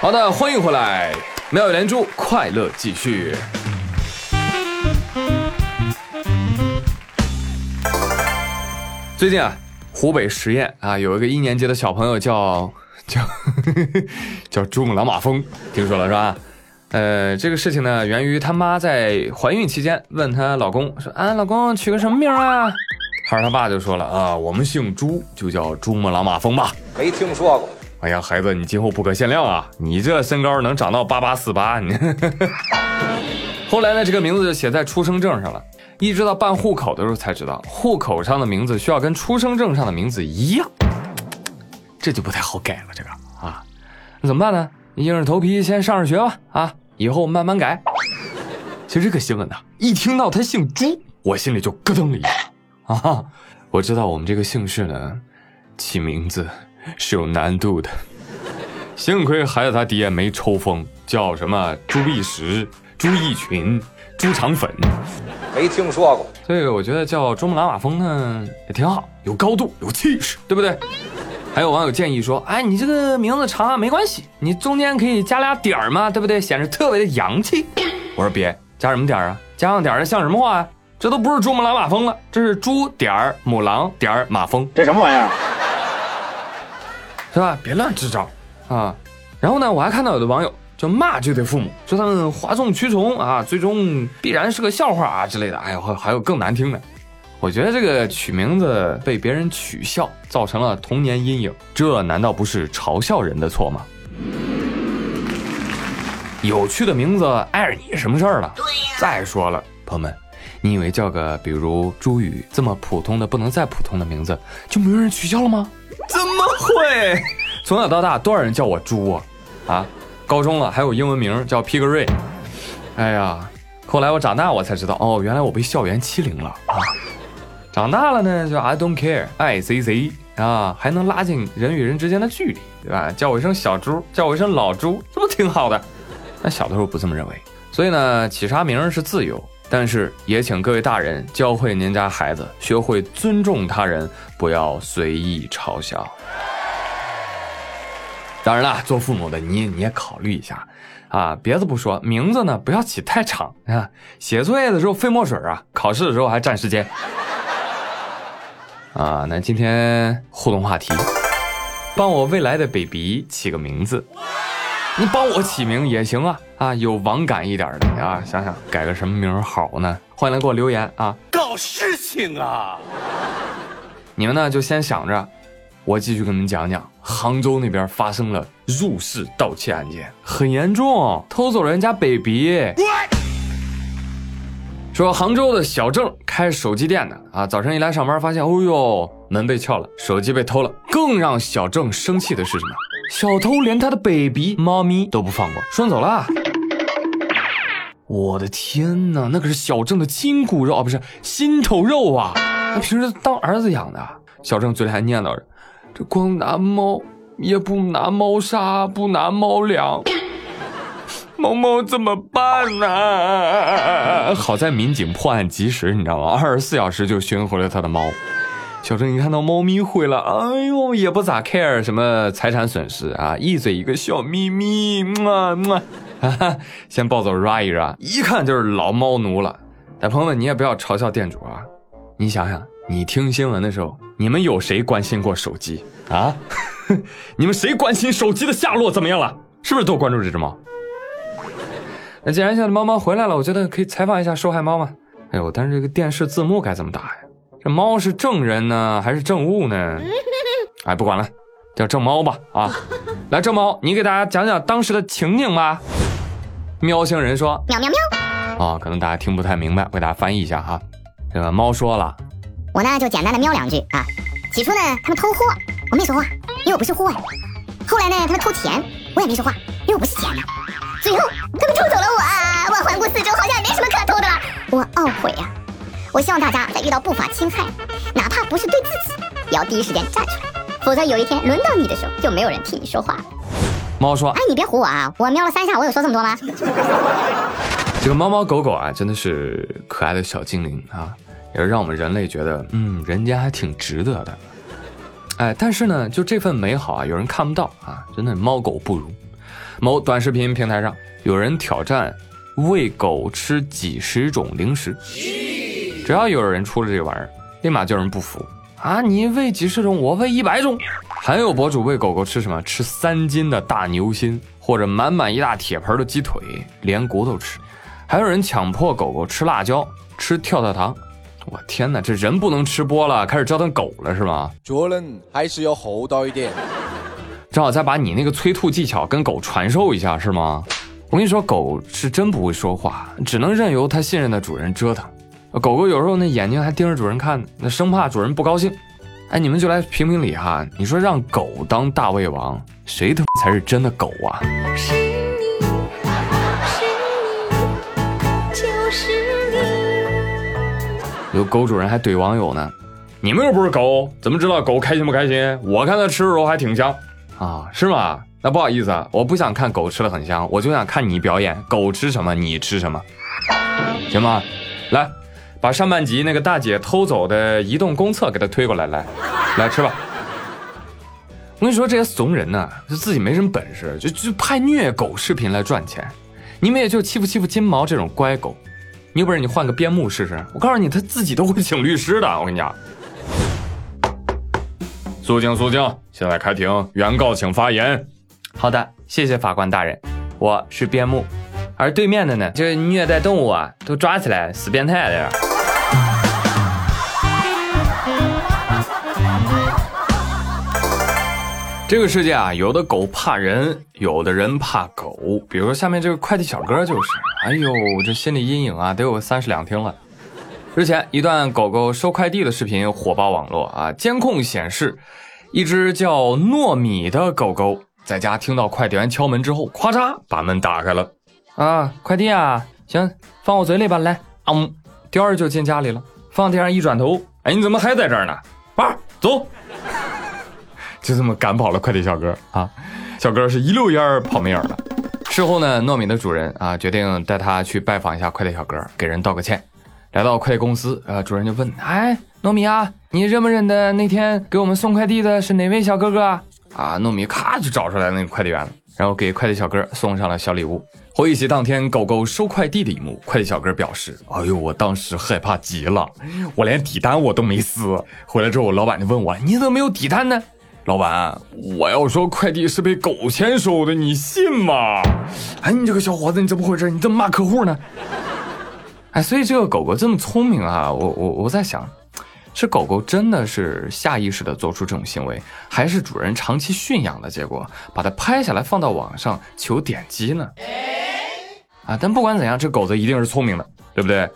好的，欢迎回来，妙语连珠，快乐继续。最近啊，湖北十堰啊，有一个一年级的小朋友叫叫 叫珠穆朗玛峰，听说了是吧？呃，这个事情呢，源于他妈在怀孕期间问她老公说：“啊，老公取个什么名啊？”孩儿他爸就说了：“啊，我们姓朱，就叫珠穆朗玛峰吧。”没听说过。哎呀，孩子，你今后不可限量啊！你这身高能长到八八四八，你。后来呢，这个名字就写在出生证上了。一直到办户口的时候才知道，户口上的名字需要跟出生证上的名字一样，这就不太好改了。这个啊，那怎么办呢？硬着头皮先上上学吧。啊，以后慢慢改。其实这个新闻呢，一听到他姓朱，我心里就咯噔了一下。啊，我知道我们这个姓氏呢，起名字。是有难度的，幸亏孩子他爹没抽风，叫什么朱碧石、朱义群、朱长粉，没听说过。这个我觉得叫珠穆朗玛峰呢也挺好，有高度，有气势，对不对？还有网友建议说，哎，你这个名字长啊没关系，你中间可以加俩点儿嘛，对不对？显得特别的洋气。我说别加什么点儿啊，加上点儿像什么话呀？这都不是珠穆朗玛峰了，这是朱点儿母狼点儿马峰，这什么玩意儿？是吧？别乱支招啊！然后呢，我还看到有的网友就骂这对父母，说他们哗众取宠啊，最终必然是个笑话啊之类的。哎呦，还有更难听的。我觉得这个取名字被别人取笑，造成了童年阴影，这难道不是嘲笑人的错吗？有趣的名字碍着你什么事儿了？对呀。再说了，朋友们，你以为叫个比如朱宇这么普通的不能再普通的名字，就没有人取笑了吗？怎么会？从小到大多少人叫我猪啊？啊，高中了还有英文名叫皮格瑞。哎呀，后来我长大我才知道，哦，原来我被校园欺凌了啊！长大了呢，就 I don't care，I C C 啊，还能拉近人与人之间的距离，对吧？叫我一声小猪，叫我一声老猪，这不挺好的？那小的时候不这么认为，所以呢，起啥名是自由。但是也请各位大人教会您家孩子学会尊重他人，不要随意嘲笑。当然了，做父母的你你也考虑一下啊，别的不说，名字呢不要起太长啊，写作业的时候费墨水啊，考试的时候还占时间。啊，那今天互动话题，帮我未来的 baby 起个名字。你帮我起名也行啊啊，有网感一点的啊，想想改个什么名好呢？欢迎来给我留言啊！搞事情啊！你们呢就先想着，我继续跟你们讲讲，杭州那边发生了入室盗窃案件，很严重，偷走了人家 baby。说杭州的小郑开手机店的啊，早晨一来上班发现，哦呦，门被撬了，手机被偷了。更让小郑生气的是什么？小偷连他的 baby 猫咪都不放过，顺走了。我的天哪，那可是小郑的亲骨肉啊，不是心头肉啊！他平时当儿子养的。小郑嘴里还念叨着：“这光拿猫，也不拿猫砂，不拿猫粮。”猫猫怎么办呢？好在民警破案及时，你知道吗？二十四小时就寻回了他的猫。小郑一看到猫咪回来，哎呦，也不咋 care 什么财产损失啊，一嘴一个小咪咪，么么，哈哈，先抱走，rua 一 rua，一看就是老猫奴了。但朋友们，你也不要嘲笑店主啊！你想想，你听新闻的时候，你们有谁关心过手机啊？你们谁关心手机的下落怎么样了？是不是都关注这只猫？那既然现在猫猫回来了，我觉得可以采访一下受害猫嘛。哎呦，但是这个电视字幕该怎么打呀？这猫是证人呢，还是证物呢？哎，不管了，叫正猫吧。啊，来，正猫，你给大家讲讲当时的情景吧。喵星人说：喵喵喵。啊，可能大家听不太明白，我给大家翻译一下哈。这个猫说了，我呢就简单的喵两句啊。起初呢，他们偷货，我没说话，因为我不是货呀。后来呢，他们偷钱，我也没说话，因为我不是钱呀。最后，他们偷走了我，我环顾四周，好像也没什么可偷的了。我懊悔呀！我希望大家在遇到不法侵害，哪怕不是对自己，也要第一时间站出来，否则有一天轮到你的时候，就没有人替你说话了。猫说：“哎，你别唬我啊！我瞄了三下，我有说这么多吗？” 这个猫猫狗狗啊，真的是可爱的小精灵啊，也是让我们人类觉得，嗯，人家还挺值得的。哎，但是呢，就这份美好啊，有人看不到啊，真的猫狗不如。某短视频平台上有人挑战喂狗吃几十种零食，只要有人出了这个玩意儿，立马就有人不服啊！你喂几十种，我喂一百种。还有博主喂狗狗吃什么？吃三斤的大牛心，或者满满一大铁盆的鸡腿，连骨头吃。还有人强迫狗狗吃辣椒，吃跳跳糖。我天哪，这人不能吃播了，开始折腾狗了是吗？做人还是要厚道一点。正好再把你那个催吐技巧跟狗传授一下是吗？我跟你说，狗是真不会说话，只能任由它信任的主人折腾。狗狗有时候那眼睛还盯着主人看，那生怕主人不高兴。哎，你们就来评评理哈，你说让狗当大胃王，谁他妈才是真的狗啊？是你，是你，就是你。有狗主人还怼网友呢，你们又不是狗，怎么知道狗开心不开心？我看它吃肉还挺香。啊，是吗？那不好意思啊，我不想看狗吃的很香，我就想看你表演，狗吃什么你吃什么，行吗？来，把上半集那个大姐偷走的移动公厕给她推过来，来，来吃吧。我跟你说，这些怂人呢，就自己没什么本事，就就拍虐狗视频来赚钱。你们也就欺负欺负金毛这种乖狗，你有本事你换个边牧试试。我告诉你，他自己都会请律师的。我跟你讲。肃静，肃静！现在开庭，原告请发言。好的，谢谢法官大人，我是边牧，而对面的呢，这虐待动物啊，都抓起来，死变态的呀。这个世界啊，有的狗怕人，有的人怕狗。比如说下面这个快递小哥就是，哎呦，这心理阴影啊，得有三室两厅了。之前一段狗狗收快递的视频火爆网络啊，监控显示，一只叫糯米的狗狗在家听到快递员敲门之后，咵嚓把门打开了。啊，快递啊，行，放我嘴里吧，来，嗯，叼着就进家里了。放地上一转头，哎，你怎么还在这儿呢？爸，走，就这么赶跑了快递小哥啊。小哥是一溜烟儿跑没影了。事后呢，糯米的主人啊决定带他去拜访一下快递小哥，给人道个歉。来到快递公司，啊，主人就问：“哎，糯米啊，你认不认得那天给我们送快递的是哪位小哥哥啊？”啊，糯米咔就找出来那个快递员了，然后给快递小哥送上了小礼物。回忆起当天狗狗收快递的一幕，快递小哥表示：“哎呦，我当时害怕极了，我连底单我都没撕。回来之后，我老板就问我：你怎么没有底单呢？老板，我要说快递是被狗签收的，你信吗？哎，你这个小伙子，你怎么回事？你怎么骂客户呢？”哎，所以这个狗狗这么聪明啊！我我我在想，是狗狗真的是下意识的做出这种行为，还是主人长期驯养的结果，把它拍下来放到网上求点击呢？啊！但不管怎样，这狗子一定是聪明的，对不对？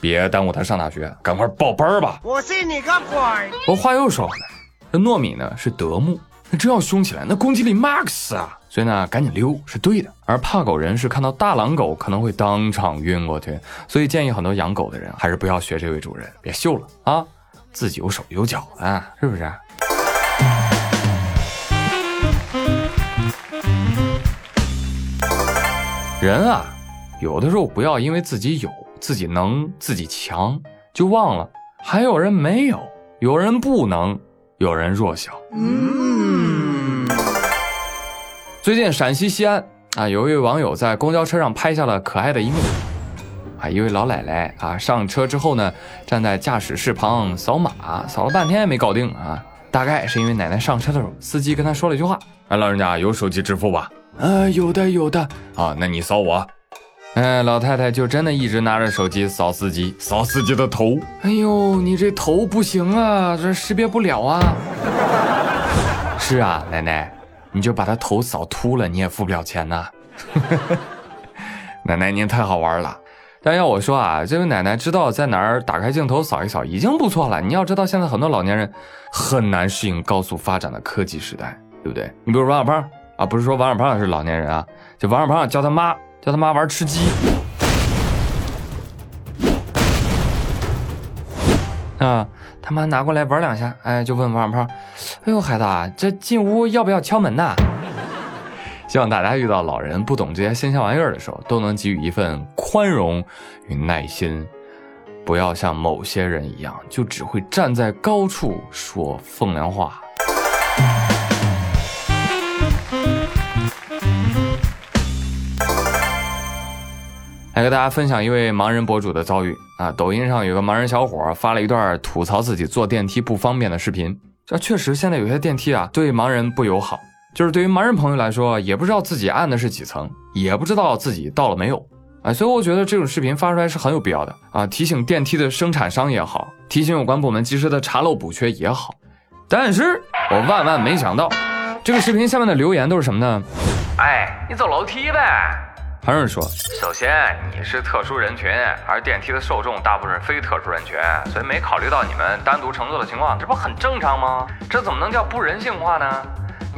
别耽误它上大学，赶快报班吧！我信你个鬼！我话又说回来，这糯米呢是德牧，那真要凶起来，那攻击力 max 啊！所以呢，赶紧溜是对的。而怕狗人士看到大狼狗可能会当场晕过去，所以建议很多养狗的人还是不要学这位主人，别秀了啊，自己有手有脚的，是不是？人啊，有的时候不要因为自己有、自己能、自己强，就忘了还有人没有，有人不能，有人弱小。嗯。最近陕西西安啊，有一位网友在公交车上拍下了可爱的一幕。啊，一位老奶奶啊，上车之后呢，站在驾驶室旁扫码，扫了半天也没搞定啊。大概是因为奶奶上车的时候，司机跟她说了一句话：“哎，老人家有手机支付吧？”“啊，有的，有的。”“啊，那你扫我。”哎，老太太就真的一直拿着手机扫司机，扫司机的头。哎呦，你这头不行啊，这识别不了啊。是啊，奶奶。你就把他头扫秃了，你也付不了钱呐。奶奶您太好玩了，但要我说啊，这位奶奶知道在哪儿打开镜头扫一扫已经不错了。你要知道，现在很多老年人很难适应高速发展的科技时代，对不对？你比如王小胖啊，不是说王小胖是老年人啊，就王小胖教他妈教他妈玩吃鸡啊。他妈拿过来玩两下，哎，就问王小胖：“哎呦，孩子，啊，这进屋要不要敲门呐？”希望大家遇到老人不懂这些新鲜玩意儿的时候都能给予一份宽容与耐心不要像某些人一样就只会站在高处说风凉话。来给大家分享一位盲人博主的遭遇。啊抖音上有个盲人小伙发了一段吐槽自己坐电梯不方便的视频。这确实现在有些电梯啊对盲人不友好。就是对于盲人朋友来说，也不知道自己按的是几层，也不知道自己到了没有。啊，所以我觉得这种视频发出来是很有必要的啊！提醒电梯的生产商也好，提醒有关部门及时的查漏补缺也好。但是我万万没想到，这个视频下面的留言都是什么呢？哎，你走楼梯呗。还有人说，首先你是特殊人群，而电梯的受众大部分是非特殊人群，所以没考虑到你们单独乘坐的情况，这不很正常吗？这怎么能叫不人性化呢？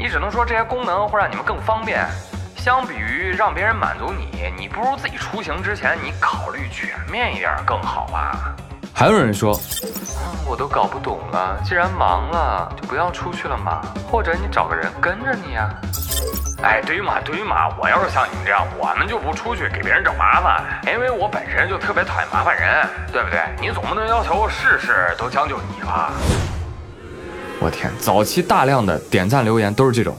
你只能说这些功能会让你们更方便。相比于让别人满足你，你不如自己出行之前你考虑全面一点更好吧。还有人说，我都搞不懂了，既然忙了就不要出去了嘛，或者你找个人跟着你呀。哎，对嘛对嘛，我要是像你们这样，我们就不出去给别人找麻烦，因为我本身就特别讨厌麻烦人，对不对？你总不能要求我事事都将就你吧？我天，早期大量的点赞留言都是这种，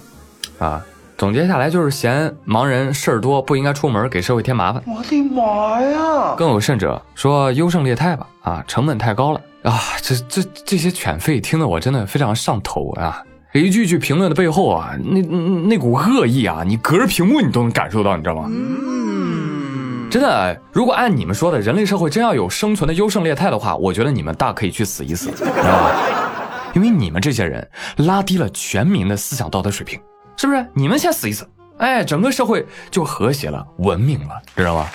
啊。总结下来就是嫌盲人事儿多，不应该出门给社会添麻烦。我的妈呀！更有甚者说优胜劣汰吧，啊，成本太高了啊！这这这些犬吠听得我真的非常上头啊！一句句评论的背后啊，那那股恶意啊，你隔着屏幕你都能感受到，你知道吗？嗯，真的，如果按你们说的，人类社会真要有生存的优胜劣汰的话，我觉得你们大可以去死一死，知道吧？因为你们这些人拉低了全民的思想道德水平。是不是你们先死一死，哎，整个社会就和谐了，文明了，知道吗？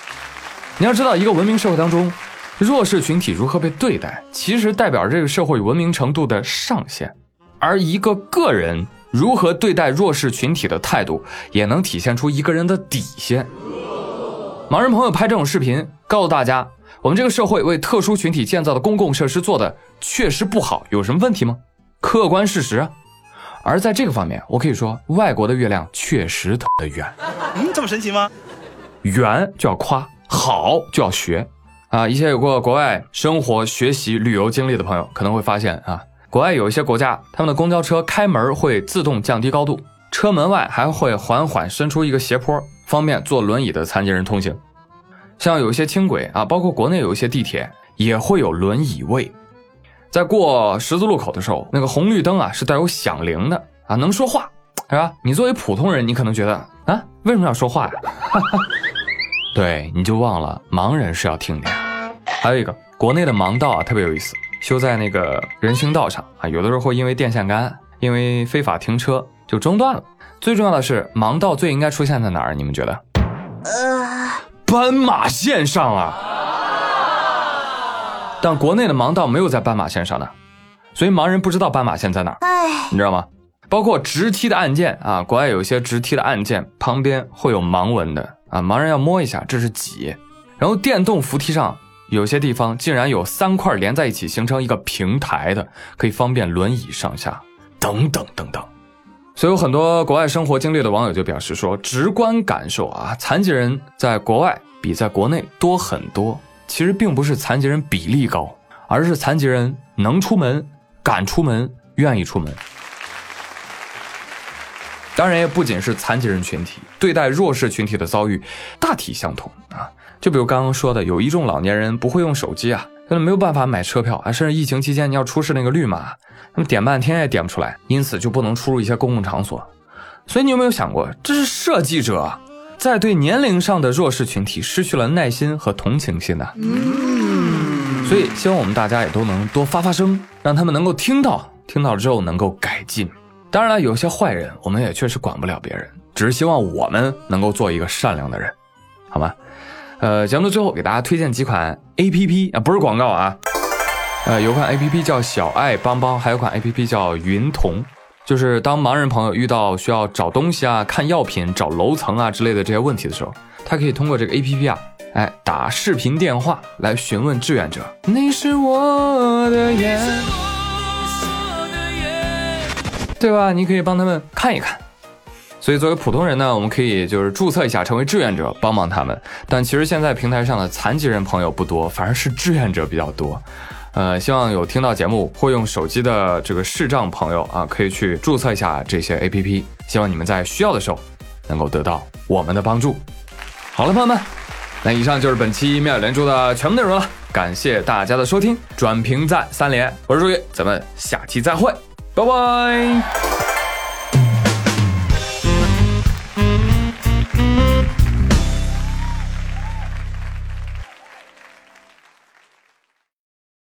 你要知道，一个文明社会当中，弱势群体如何被对待，其实代表着这个社会文明程度的上限；而一个个人如何对待弱势群体的态度，也能体现出一个人的底线。盲人朋友拍这种视频，告诉大家，我们这个社会为特殊群体建造的公共设施做的确实不好，有什么问题吗？客观事实啊。而在这个方面，我可以说，外国的月亮确实的圆。嗯，这么神奇吗？圆就要夸，好就要学啊！一些有过国外生活、学习、旅游经历的朋友可能会发现啊，国外有一些国家，他们的公交车开门会自动降低高度，车门外还会缓缓伸出一个斜坡，方便坐轮椅的残疾人通行。像有一些轻轨啊，包括国内有一些地铁也会有轮椅位。在过十字路口的时候，那个红绿灯啊是带有响铃的啊，能说话，是吧？你作为普通人，你可能觉得啊，为什么要说话呀？对，你就忘了盲人是要听的。还有一个，国内的盲道啊特别有意思，修在那个人行道上啊，有的时候会因为电线杆，因为非法停车就中断了。最重要的是，盲道最应该出现在哪儿？你们觉得？呃，斑马线上啊。但国内的盲道没有在斑马线上的，所以盲人不知道斑马线在哪儿，你知道吗？包括直梯的按键啊，国外有一些直梯的按键旁边会有盲文的啊，盲人要摸一下这是几。然后电动扶梯上有些地方竟然有三块连在一起形成一个平台的，可以方便轮椅上下，等等等等。所以有很多国外生活经历的网友就表示说，直观感受啊，残疾人在国外比在国内多很多。其实并不是残疾人比例高，而是残疾人能出门、敢出门、愿意出门。当然，也不仅是残疾人群体对待弱势群体的遭遇大体相同啊。就比如刚刚说的，有一众老年人不会用手机啊，他们没有办法买车票啊，甚至疫情期间你要出示那个绿码，那么点半天也点不出来，因此就不能出入一些公共场所。所以你有没有想过，这是设计者？在对年龄上的弱势群体失去了耐心和同情心呢，所以希望我们大家也都能多发发声，让他们能够听到，听到了之后能够改进。当然了，有些坏人我们也确实管不了别人，只是希望我们能够做一个善良的人，好吗？呃，节目的最后给大家推荐几款 A P P 啊，不是广告啊，呃，有款 A P P 叫小爱帮帮，还有款 A P P 叫云童。就是当盲人朋友遇到需要找东西啊、看药品、找楼层啊之类的这些问题的时候，他可以通过这个 A P P 啊，哎，打视频电话来询问志愿者。你是我的眼，对吧？你可以帮他们看一看。所以作为普通人呢，我们可以就是注册一下，成为志愿者，帮帮他们。但其实现在平台上的残疾人朋友不多，反而是志愿者比较多。呃，希望有听到节目或用手机的这个视障朋友啊，可以去注册一下这些 A P P。希望你们在需要的时候能够得到我们的帮助。好了，朋友们，那以上就是本期妙语连珠的全部内容了，感谢大家的收听，转评赞三连，我是朱宇，咱们下期再会，拜拜。